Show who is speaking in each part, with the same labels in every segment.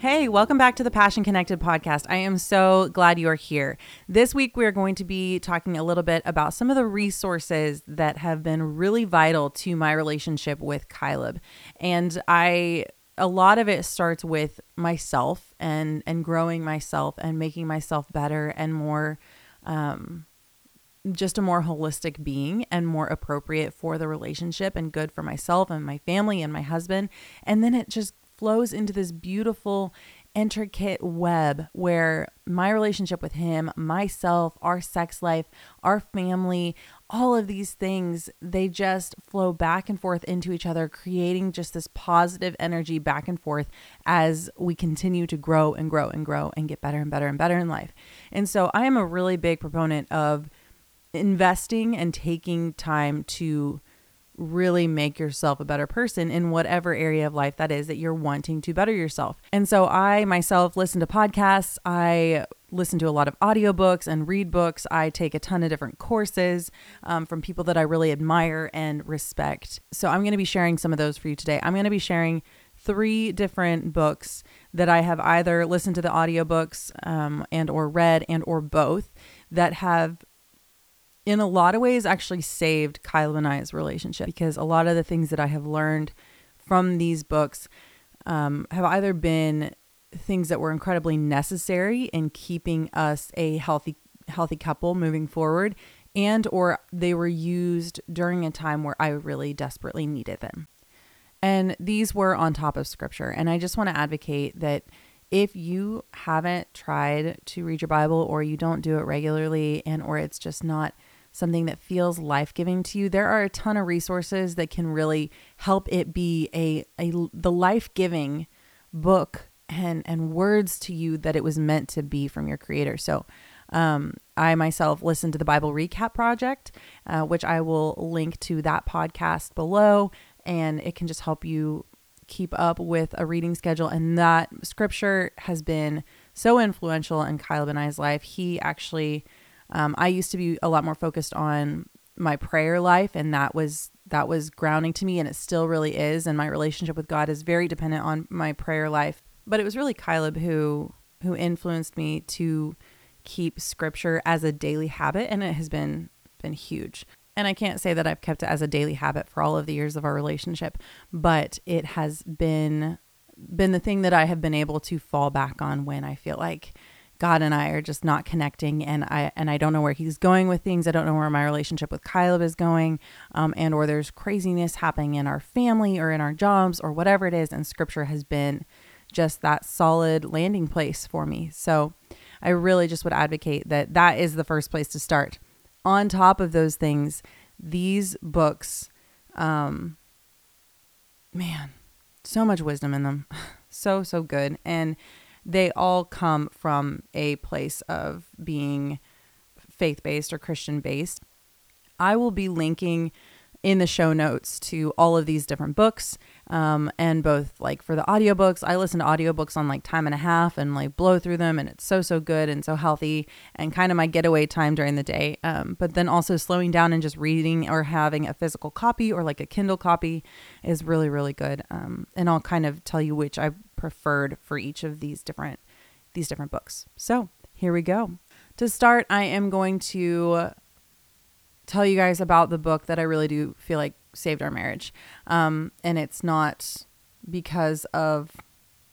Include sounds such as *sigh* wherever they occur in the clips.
Speaker 1: Hey, welcome back to the Passion Connected podcast. I am so glad you are here. This week, we're going to be talking a little bit about some of the resources that have been really vital to my relationship with Caleb. And I a lot of it starts with myself and and growing myself and making myself better and more um just a more holistic being and more appropriate for the relationship and good for myself and my family and my husband and then it just flows into this beautiful, intricate web where my relationship with him, myself, our sex life, our family, all of these things, they just flow back and forth into each other, creating just this positive energy back and forth as we continue to grow and grow and grow and get better and better and better in life. And so I am a really big proponent of investing and taking time to really make yourself a better person in whatever area of life that is that you're wanting to better yourself. And so I myself listen to podcasts, I listen to a lot of audiobooks and read books. I take a ton of different courses um, from people that I really admire and respect. So I'm going to be sharing some of those for you today. I'm going to be sharing three different books that I have either listened to the audiobooks um, and or read and or both that have in a lot of ways actually saved Caleb and I's relationship because a lot of the things that I have learned from these books um, have either been things that were incredibly necessary in keeping us a healthy healthy couple moving forward and or they were used during a time where I really desperately needed them. And these were on top of scripture and I just want to advocate that if you haven't tried to read your Bible or you don't do it regularly and or it's just not something that feels life-giving to you, there are a ton of resources that can really help it be a, a the life-giving book and and words to you that it was meant to be from your creator. So um, I myself listened to the Bible Recap Project, uh, which I will link to that podcast below, and it can just help you keep up with a reading schedule. And that scripture has been so influential in Caleb and I's life. He actually, um, I used to be a lot more focused on my prayer life, and that was that was grounding to me, and it still really is. And my relationship with God is very dependent on my prayer life. But it was really Caleb who who influenced me to keep scripture as a daily habit, and it has been been huge. And I can't say that I've kept it as a daily habit for all of the years of our relationship, but it has been been the thing that I have been able to fall back on when I feel like God and I are just not connecting and I and I don't know where he's going with things. I don't know where my relationship with Caleb is going. Um, and or there's craziness happening in our family or in our jobs or whatever it is. And scripture has been just that solid landing place for me. So I really just would advocate that that is the first place to start on top of those things, these books, um, man, so much wisdom in them. *laughs* so, so good. And they all come from a place of being faith based or Christian based. I will be linking in the show notes to all of these different books um, and both like for the audiobooks i listen to audiobooks on like time and a half and like blow through them and it's so so good and so healthy and kind of my getaway time during the day. Um, but then also slowing down and just reading or having a physical copy or like a kindle copy is really really good. Um, and i'll kind of tell you which i preferred for each of these different these different books. So here we go. To start i am going to tell you guys about the book that I really do feel like saved our marriage. Um, and it's not because of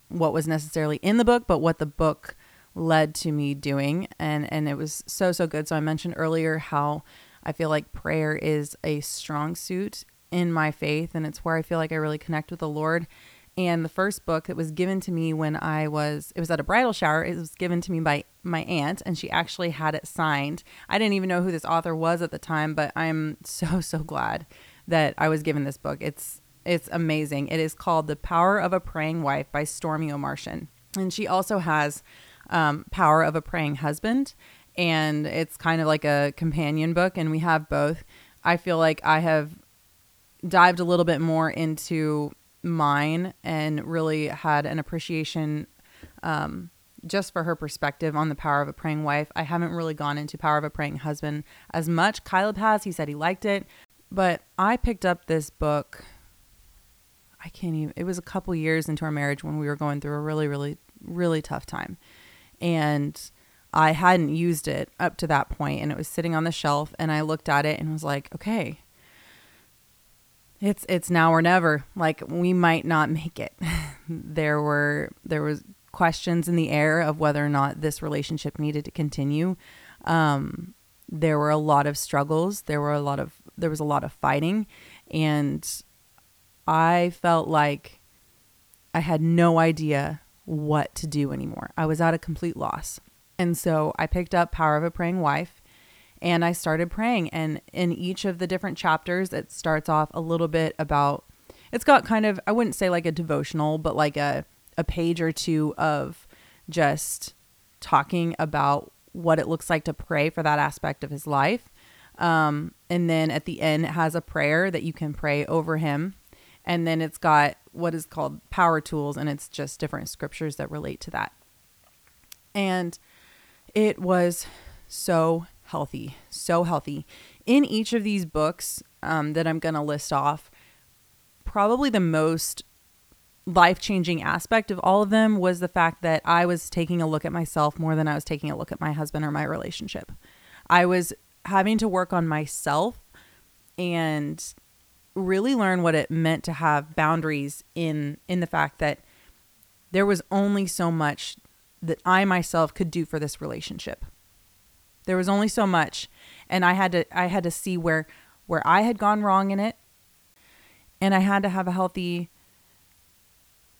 Speaker 1: what was necessarily in the book, but what the book led to me doing. And and it was so so good. So i mentioned earlier how i feel like prayer is a strong suit in my faith and it's where i feel like i really connect with the lord. And the first book that was given to me when i was it was at a bridal shower. It was given to me by my aunt and she actually had it signed. I didn't even know who this author was at the time but i'm so *laughs* so glad that i was given this book it's it's amazing it is called the power of a praying wife by Stormie Omartian and she also has um, Power of a Praying Husband. And it's kind of like a companion book, and we have both. I feel like I have dived a little bit more into mine and really had an appreciation um, just for her perspective on the power of a praying wife. I haven't really gone into Power of a Praying Husband as much. Caleb has. He said he liked it. But I picked up this book. I can't even, it was a couple years into our marriage when we were going through a really, really, really tough time and I hadn't used it up to that point and it was sitting on the shelf and I looked at it and was like, okay, it's it's now or never. Like we might not make it. *laughs* there were there was questions in the air of whether or not this relationship needed to continue. Um, there were a lot of struggles. There were a lot of there was a lot of fighting, and I felt like I had no idea what to do anymore. I was at a complete loss. And so I picked up Power of a Praying Wife and I started praying. And in each of the different chapters, it starts off a little bit about it's got kind of, I wouldn't say like a devotional, but like a, a page or two of just talking about what it looks like to pray for that aspect of his life. Um, and then at the end, it has a prayer that you can pray over him and then it's got what is called power tools, and it's just different scriptures that relate to that. And it was so healthy, so healthy. In each of these books um, that I'm going to list off, probably the most life changing aspect of all of them was the fact that I was taking a look at myself more than I was taking a look at my husband or my relationship. I was having to work on myself and really learn what it meant to have boundaries in in the fact that there was only so much that I myself could do for this relationship. There was only so much and I had to I had to see where where I had gone wrong in it and I had to have a healthy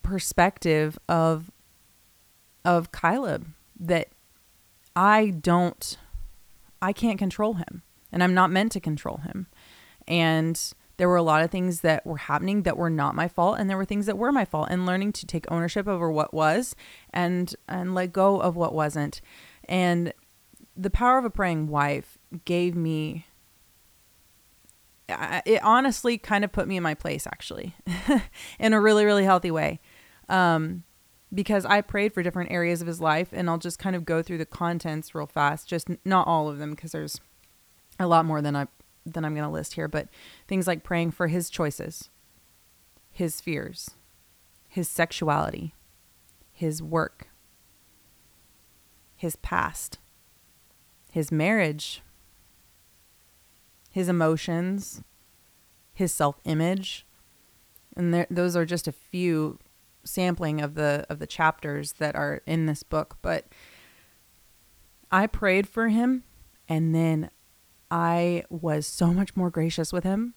Speaker 1: perspective of of Caleb that I don't I can't control him and I'm not meant to control him. And there were a lot of things that were happening that were not my fault and there were things that were my fault and learning to take ownership over what was and and let go of what wasn't and the power of a praying wife gave me it honestly kind of put me in my place actually *laughs* in a really really healthy way um, because I prayed for different areas of his life and I'll just kind of go through the contents real fast just not all of them because there's a lot more than I than I'm going to list here, but things like praying for his choices, his fears, his sexuality, his work, his past, his marriage, his emotions, his self-image. And there, those are just a few sampling of the of the chapters that are in this book, but I prayed for him and then I was so much more gracious with him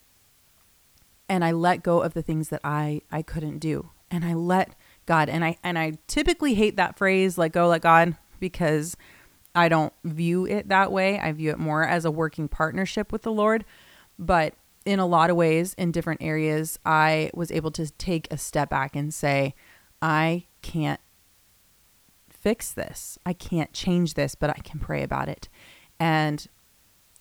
Speaker 1: and I let go of the things that I I couldn't do and I let God and I and I typically hate that phrase let go let God because I don't view it that way. I view it more as a working partnership with the Lord, but in a lot of ways in different areas I was able to take a step back and say I can't fix this. I can't change this, but I can pray about it. And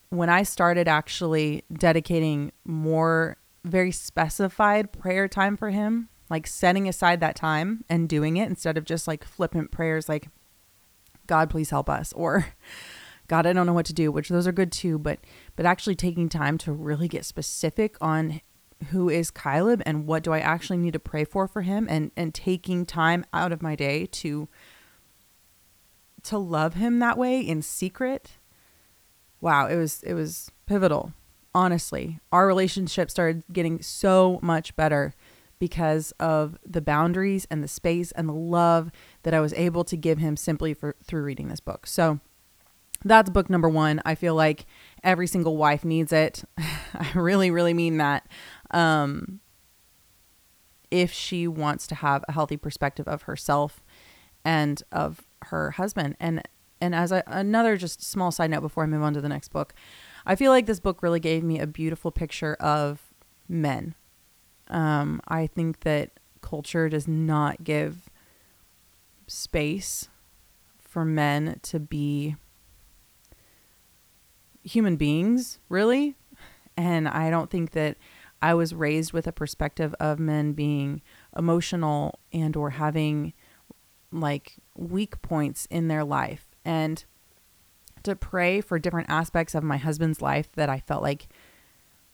Speaker 1: when I started actually dedicating more very specified prayer time for him, like setting aside that time and doing it instead of just like flippant prayers like God please help us or God I don't know what to do, which those are good too, but but actually taking time to really get specific on who is Caleb and what do I actually need to pray for for him and and taking time out of my day to to love him that way in secret wow, it was it was pivotal. Honestly, our relationship started getting so much better because of the boundaries and the space and the love that I was able to give him simply for through reading this book. So that's book number 1. I feel like every single wife needs it. *laughs* I really really mean that. Um if she wants to have a healthy perspective of herself and of her husband and and as a, another just small side note before I move on to the next book, I feel like this book really gave me a beautiful picture of men. Um, I think that culture does not give space for men to be human beings, really. And I don't think that I was raised with a perspective of men being emotional and or having like weak points in their life and to pray for different aspects of my husband's life that I felt like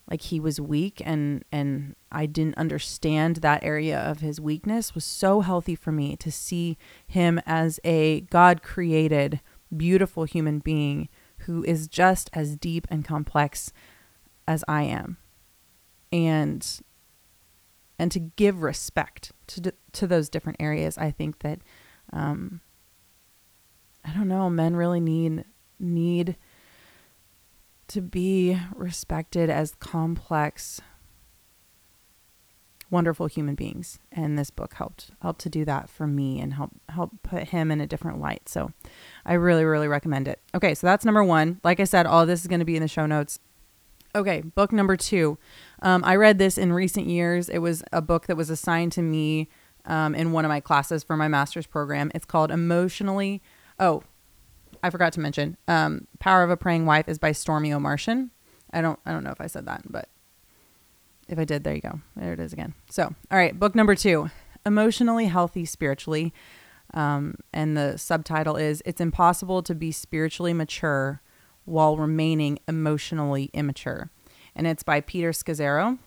Speaker 1: like he was weak and and I didn't understand that area of his weakness was so healthy for me to see him as a God created beautiful human being who is just as deep and complex as I am. And and to give respect to to those different areas I think that um I don't know, men really need need to be respected as complex wonderful human beings. And this book helped helped to do that for me and help help put him in a different light. So i really really recommend it. Okay so that's number one. Like i said all this is going to be in the show notes. Okay book number two. Um, i read this in recent years. It was a book that was assigned to me um, in one of my classes for my master's program. It's called emotionally Oh, I forgot to mention. Um, Power of a Praying Wife is by Stormie Omartian. I don't I don't know if I said that, but if I did, there you go. There it is again. So, all right, book number two, Emotionally Healthy Spiritually. Um, and the subtitle is It's Impossible to Be Spiritually Mature While Remaining Emotionally Immature. And it's by Peter Scazzero.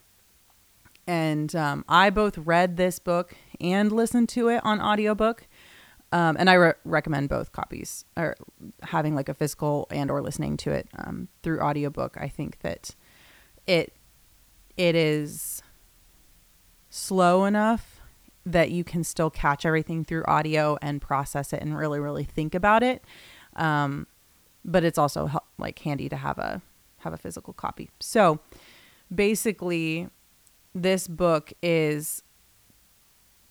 Speaker 1: And um, I both read this book and listened to it on audiobook. Um, and I re- recommend both copies or having like a physical and or listening to it um, through audiobook. I think that it it is slow enough that you can still catch everything through audio and process it and really really think about it. Um, but it's also like handy to have a have a physical copy. So basically, this book is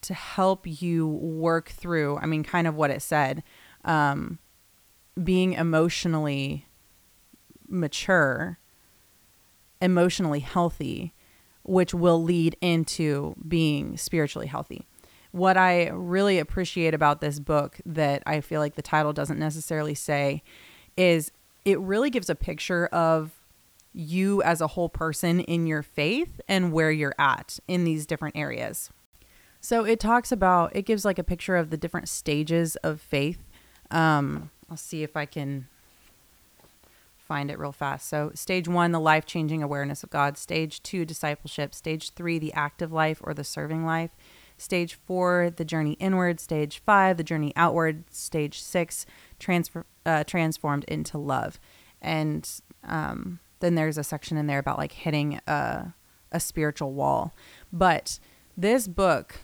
Speaker 1: to help you work through, I mean, kind of what it said, um, being emotionally mature, emotionally healthy, which will lead into being spiritually healthy. What I really appreciate about this book that I feel like the title doesn't necessarily say is it really gives a picture of you as a whole person in your faith and where you're at in these different areas. So it talks about, it gives like a picture of the different stages of faith. Um, I'll see if I can find it real fast. So, stage one, the life changing awareness of God. Stage two, discipleship. Stage three, the active life or the serving life. Stage four, the journey inward. Stage five, the journey outward. Stage six, transfer, uh, transformed into love. And um, then there's a section in there about like hitting a, a spiritual wall. But this book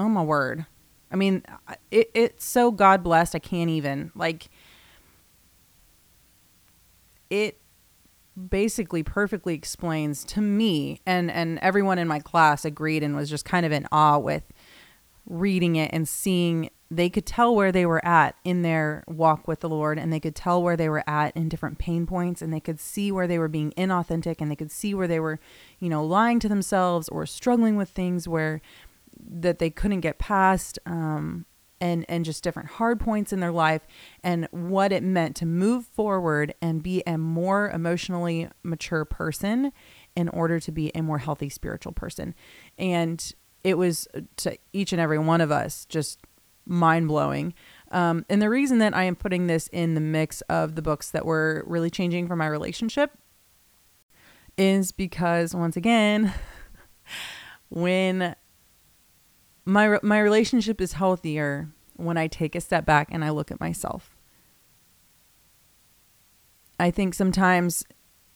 Speaker 1: Oh my word. I mean, it, it's so God blessed. I can't even like it basically perfectly explains to me and and everyone in my class agreed and was just kind of in awe with reading it and seeing they could tell where they were at in their walk with the Lord and they could tell where they were at in different pain points and they could see where they were being inauthentic and they could see where they were, you know, lying to themselves or struggling with things where that they couldn't get past um, and and just different hard points in their life and what it meant to move forward and be a more emotionally mature person in order to be a more healthy spiritual person. And it was to each and every one of us just mind blowing um, and the reason that i am putting this in the mix of the books that were really changing for my relationship is because once again *laughs* when my my relationship is healthier when I take a step back and I look at myself. I think sometimes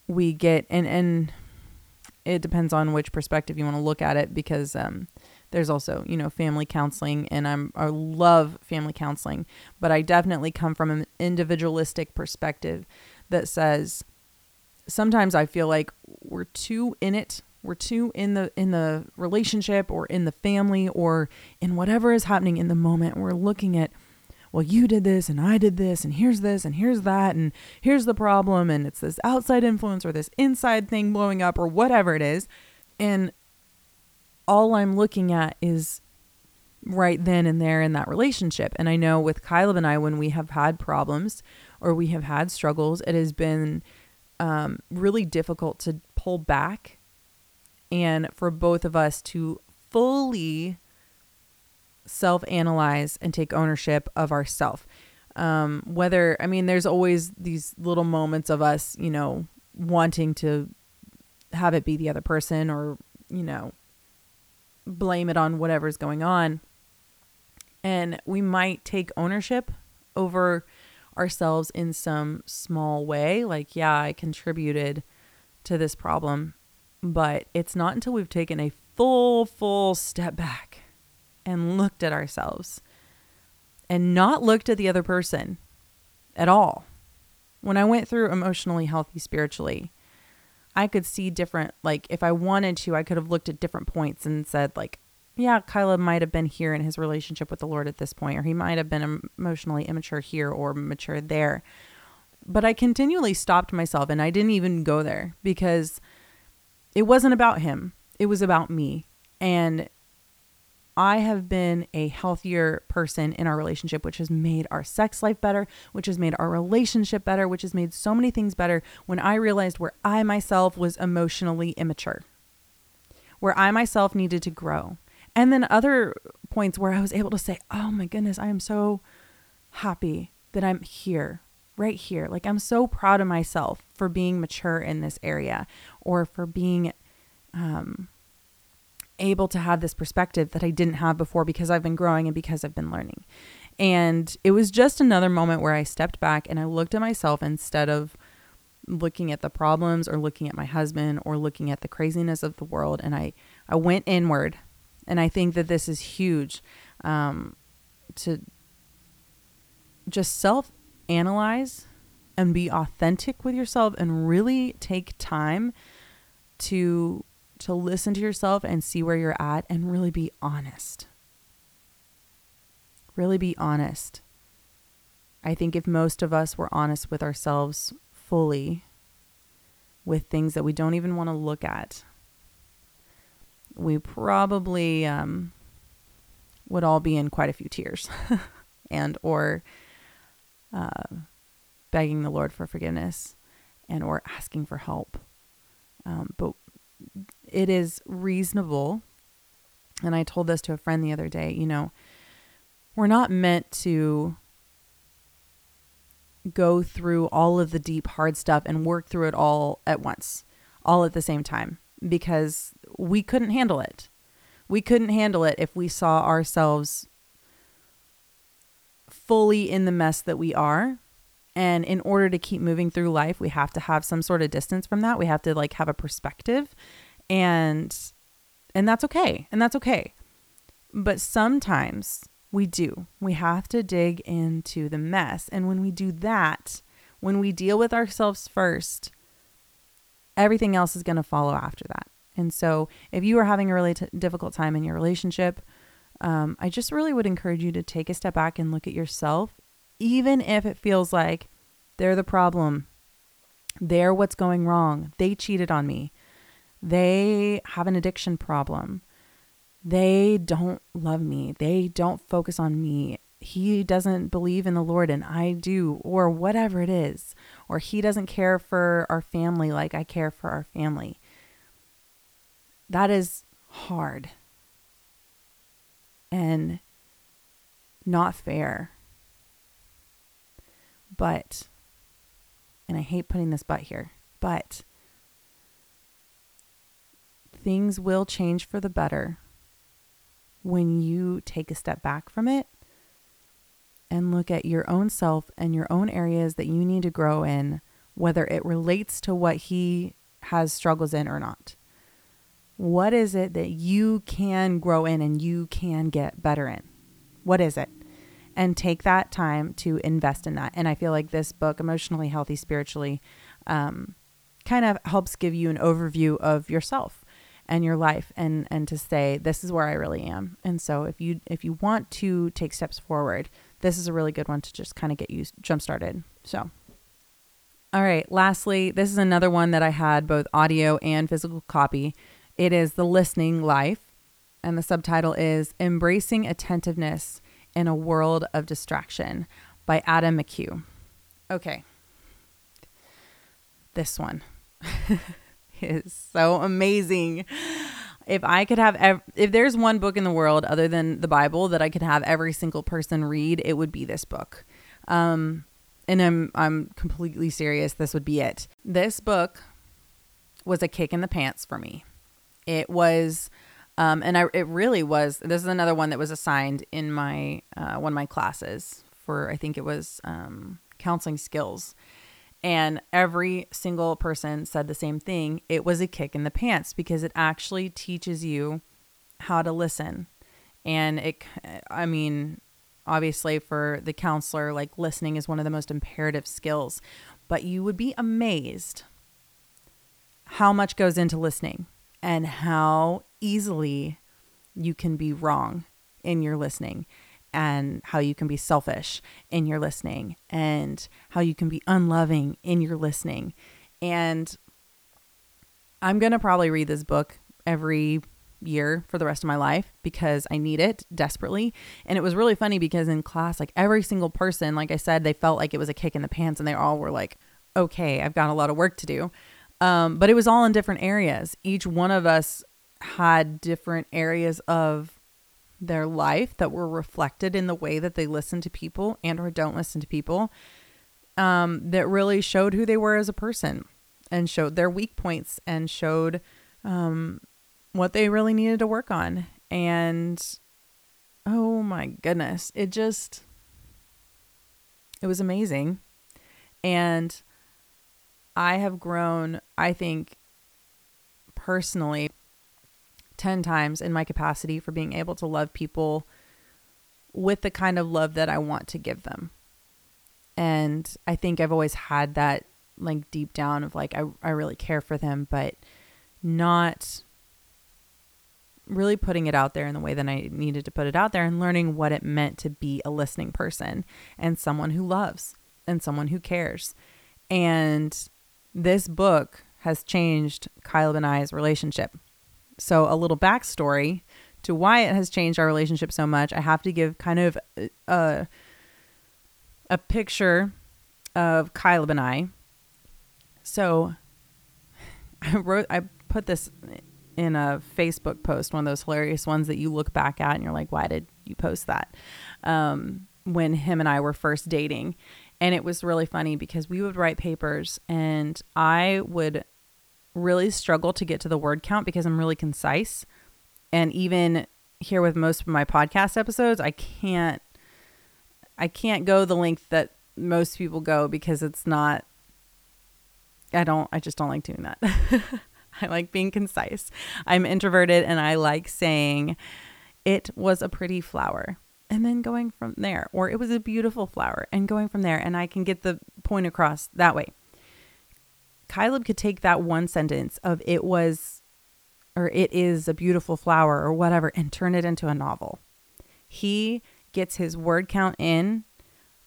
Speaker 1: we get and and it depends on which perspective you want to look at it because um, there's also you know family counseling and I'm I love family counseling, but I definitely come from an individualistic perspective that says sometimes I feel like we're too in it we're too in the in the relationship or in the family or in whatever is happening in the moment we're looking at well you did this and i did this and here's this and here's that and here's the problem and it's this outside influence or this inside thing blowing up or whatever it is. And all i'm looking at is right then and there in that relationship. And i know with Caleb and i when we have had problems or we have had struggles it has been um, really difficult to pull back and for both of us to fully self analyze and take ownership of ourself. Um, whether, I mean, there's always these little moments of us, you know, wanting to have it be the other person or, you know, blame it on whatever's going on. And we might take ownership over ourselves in some small way. Like, yeah, I contributed to this problem but it's not until we've taken a full, full step back and looked at ourselves and not looked at the other person at all. When I went through emotionally healthy spiritually, I could see different, like, if I wanted to, I could have looked at different points and said, like, yeah, Caleb might have been here in his relationship with the Lord at this point, or he might have been emotionally immature here or mature there. But I continually stopped myself and I didn't even go there because it wasn't about him, it was about me. And I have been a healthier person in our relationship, which has made our sex life better, which has made our relationship better, which has made so many things better when I realized where I myself was emotionally immature, where I myself needed to grow. And then other points where I was able to say, oh my goodness, I am so happy that I'm here right here. Like, I'm so proud of myself for being mature in this area or for being um, able to have this perspective that I didn't have before because I've been growing and because I've been learning. And it was just another moment where I stepped back and I looked at myself instead of looking at the problems or looking at my husband or looking at the craziness of the world. And I, I went inward. And I think that this is huge um, to just self analyze and be authentic with yourself and really take time to to listen to yourself and see where you're at and really be honest. Really be honest. I think if most of us were honest with ourselves fully with things that we don't even want to look at, we probably um, would all be in quite a few tears *laughs* and or begging the Lord for forgiveness and or asking for help. Um, but it is reasonable. And I told this to a friend the other day, you know, we're not meant to go through all of the deep, hard stuff and work through it all at once, all at the same time, because we couldn't handle it. We couldn't handle it if we saw ourselves fully in the mess that we are. And in order to keep moving through life, we have to have some sort of distance from that. We have to like have a perspective and and that's okay. And that's okay. But sometimes we do. We have to dig into the mess. And when we do that, when we deal with ourselves first, everything else is going to follow after that. And so, if you are having a really t- difficult time in your relationship, um, I just really would encourage you to take a step back and look at yourself, even if it feels like they're the problem. They're what's going wrong. They cheated on me. They have an addiction problem. They don't love me. They don't focus on me. He doesn't believe in the Lord and I do, or whatever it is. Or he doesn't care for our family like I care for our family. That is hard and not fair. But, and I hate putting this but here, but things will change for the better when you take a step back from it and look at your own self and your own areas that you need to grow in, whether it relates to what he has struggles in or not. What is it that you can grow in and you can get better in? What is it? And take that time to invest in that. And I feel like this book, Emotionally Healthy Spiritually, um, kind of helps give you an overview of yourself and your life and and to say this is where I really am. And so if you if you want to take steps forward, this is a really good one to just kind of get you jump started. So all right, lastly, this is another one that I had both audio and physical copy. It is The Listening Life, and the subtitle is Embracing Attentiveness in a World of Distraction by Adam McHugh. Okay. This one. *laughs* is so amazing. If I could have, ev- if there's one book in the world other than the Bible that I could have every single person read, it would be this book. Um, and I'm I'm completely serious. This would be it. This book was a kick in the pants for me. It was, um, and I it really was. This is another one that was assigned in my uh, one of my classes for I think it was um, counseling skills, and every single person said the same thing. It was a kick in the pants because it actually teaches you how to listen. And it, I mean, obviously for the counselor, like listening is one of the most imperative skills. But you would be amazed how much goes into listening and how easily you can be wrong in your listening and how you can be selfish in your listening and how you can be unloving in your listening. And I'm going to probably read this book every year for the rest of my life because I need it desperately. And it was really funny because in class, like every single person, like I said, they felt like it was a kick in the pants and they all were like, okay, I've got a lot of work to do. Um, but it was all in different areas. Each one of us had different areas of their life that were reflected in the way that they listen to people and or don't listen to people um, that really showed who they were as a person and showed their weak points and showed um, what they really needed to work on and oh my goodness it just it was amazing and i have grown i think personally 10 times in my capacity for being able to love people with the kind of love that I want to give them. And I think I've always had that like deep down of like I, I really care for them, but not really putting it out there in the way that I needed to put it out there and learning what it meant to be a listening person and someone who loves and someone who cares. And this book has changed Caleb and I's relationship. So, a little backstory to why it has changed our relationship so much. I have to give kind of a, a picture of Caleb and I. So, I wrote, I put this in a Facebook post, one of those hilarious ones that you look back at and you're like, why did you post that? Um, when him and I were first dating. And it was really funny because we would write papers and I would really struggle to get to the word count because I'm really concise. And even here with most of my podcast episodes, I can't I can't go the length that most people go because it's not I don't I just don't like doing that. *laughs* I like being concise. I'm introverted and I like saying it was a pretty flower and then going from there or it was a beautiful flower and going from there and I can get the point across that way. Caleb could take that one sentence of it was or it is a beautiful flower or whatever and turn it into a novel. He gets his word count in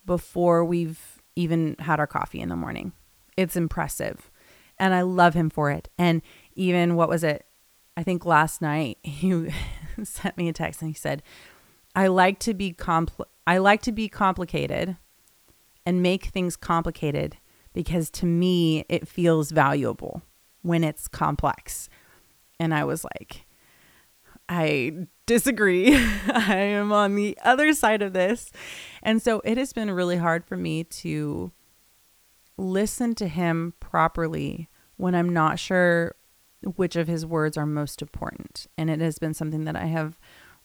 Speaker 1: before we've even had our coffee in the morning. It's impressive. And I love him for it. And even what was it? I think last night *laughs* he sent me a text and he said, "I like to be compl- I like to be complicated and make things complicated because to me, it feels valuable when it's complex. And I was like, I disagree. *laughs* I am on the other side of this. And so it has been really hard for me to listen to him properly when I'm not sure which of his words are most important. And it has been something that I have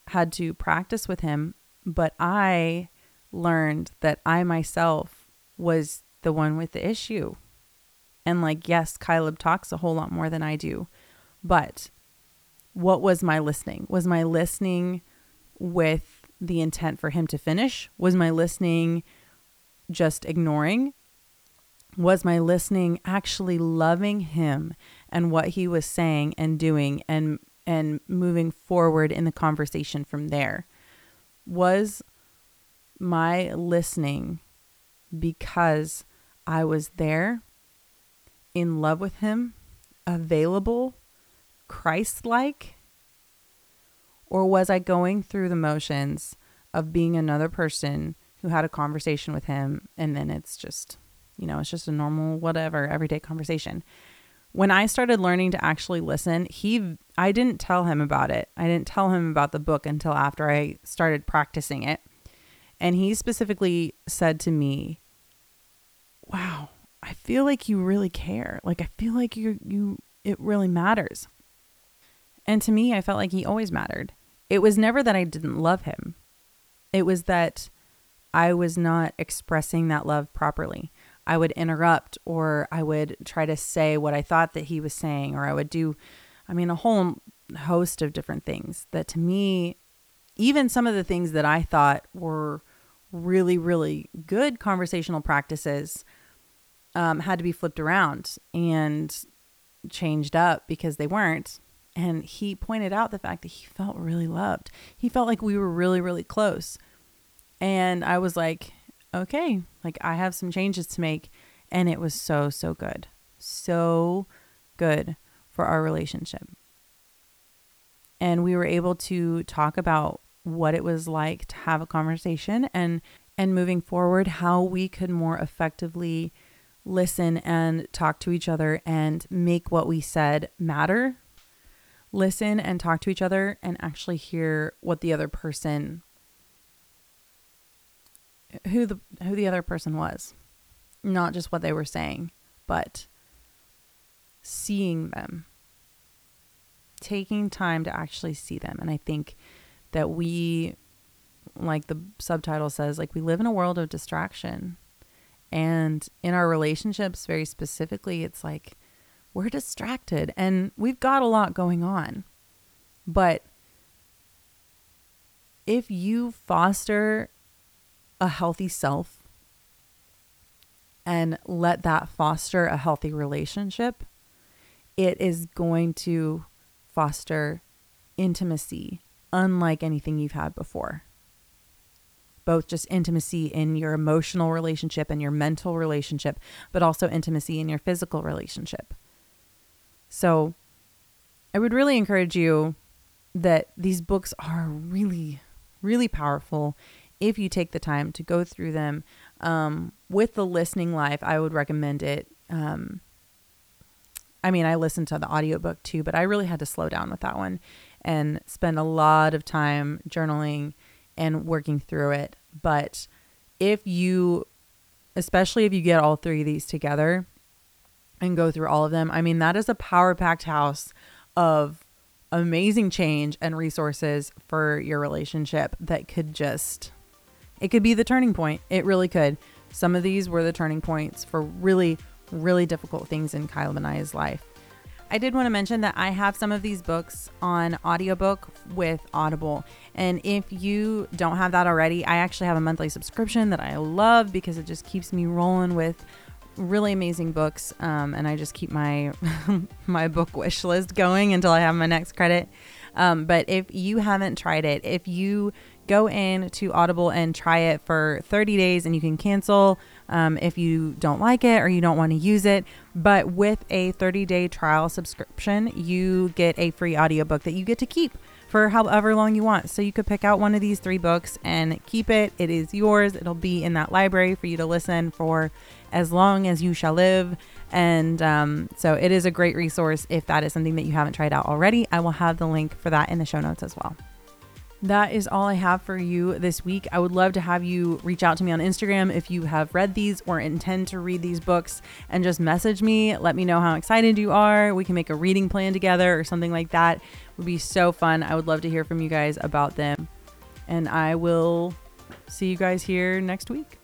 Speaker 1: had to practice with him. But I learned that I myself was the one with the issue. And like, yes, Caleb talks a whole lot more than I do, but what was my listening? Was my listening with the intent for him to finish? Was my listening just ignoring? Was my listening actually loving him and what he was saying and doing and and moving forward in the conversation from there? Was my listening because I was there in love with him, available, Christ like? Or was I going through the motions of being another person who had a conversation with him and then it's just, you know, it's just a normal, whatever, everyday conversation? When I started learning to actually listen, he I didn't tell him about it. I didn't tell him about the book until after I started practicing it. And he specifically said to me, "Wow, I feel like you really care. Like I feel like you you it really matters." And to me, I felt like he always mattered. It was never that I didn't love him. It was that I was not expressing that love properly. I would interrupt or I would try to say what I thought that he was saying, or I would do, I mean, a whole host of different things that to me, even some of the things that I thought were really, really good conversational practices um, had to be flipped around and changed up because they weren't. And he pointed out the fact that he felt really loved. He felt like we were really, really close. And I was like, okay, like I have some changes to make. And it was so, so good. So good for our relationship. And we were able to talk about what it was like to have a conversation and and moving forward how we could more effectively listen and talk to each other and make what we said matter listen and talk to each other and actually hear what the other person who the who the other person was. Not just what they were saying but seeing them. Taking time to actually see them. And i think that we like the subtitle says like we live in a world of distraction. And in our relationships very specifically it's like we're distracted. And we've got a lot going on. But if you foster a healthy self and let that foster a healthy relationship, it is going to foster intimacy unlike anything you've had before. Both just intimacy in your emotional relationship and your mental relationship, but also intimacy in your physical relationship. So I would really encourage you that these books are really, really powerful if you take the time to go through them. Um, with the listening life, I would recommend it. Um, I mean, I listened to the audiobook too, but I really had to slow down with that one and spend a lot of time journaling and working through it. But if you, especially if you get all three of these together, and go through all of them. I mean, that is a power packed house of amazing change and resources for your relationship that could just, it could be the turning point. It really could. Some of these were the turning points for really, really difficult things in Caleb and I's life. I did want to mention that I have some of these books on audiobook with Audible. And if you don't have that already, I actually have a monthly subscription that I love because it just keeps me rolling with really amazing books um, and i just keep my *laughs* my book wish list going until i have my next credit um, but if you haven't tried it if you go in to audible and try it for 30 days and you can cancel um, if you don't like it or you don't want to use it but with a 30 day trial subscription you get a free audiobook that you get to keep for however long you want. So you could pick out one of these three books and keep it. It is yours. It'll be in that library for you to listen for as long as you shall live. And um, so it is a great resource if that is something that you haven't tried out already. I will have the link for that in the show notes as well that is all I have for you this week. I would love to have you reach out to me on Instagram if you have read these or intend to read these books and just message me. Let me know how excited you are. We can make a reading plan together or something like that. It would be so fun. I would love to hear from you guys about them. And I will see you guys here next week.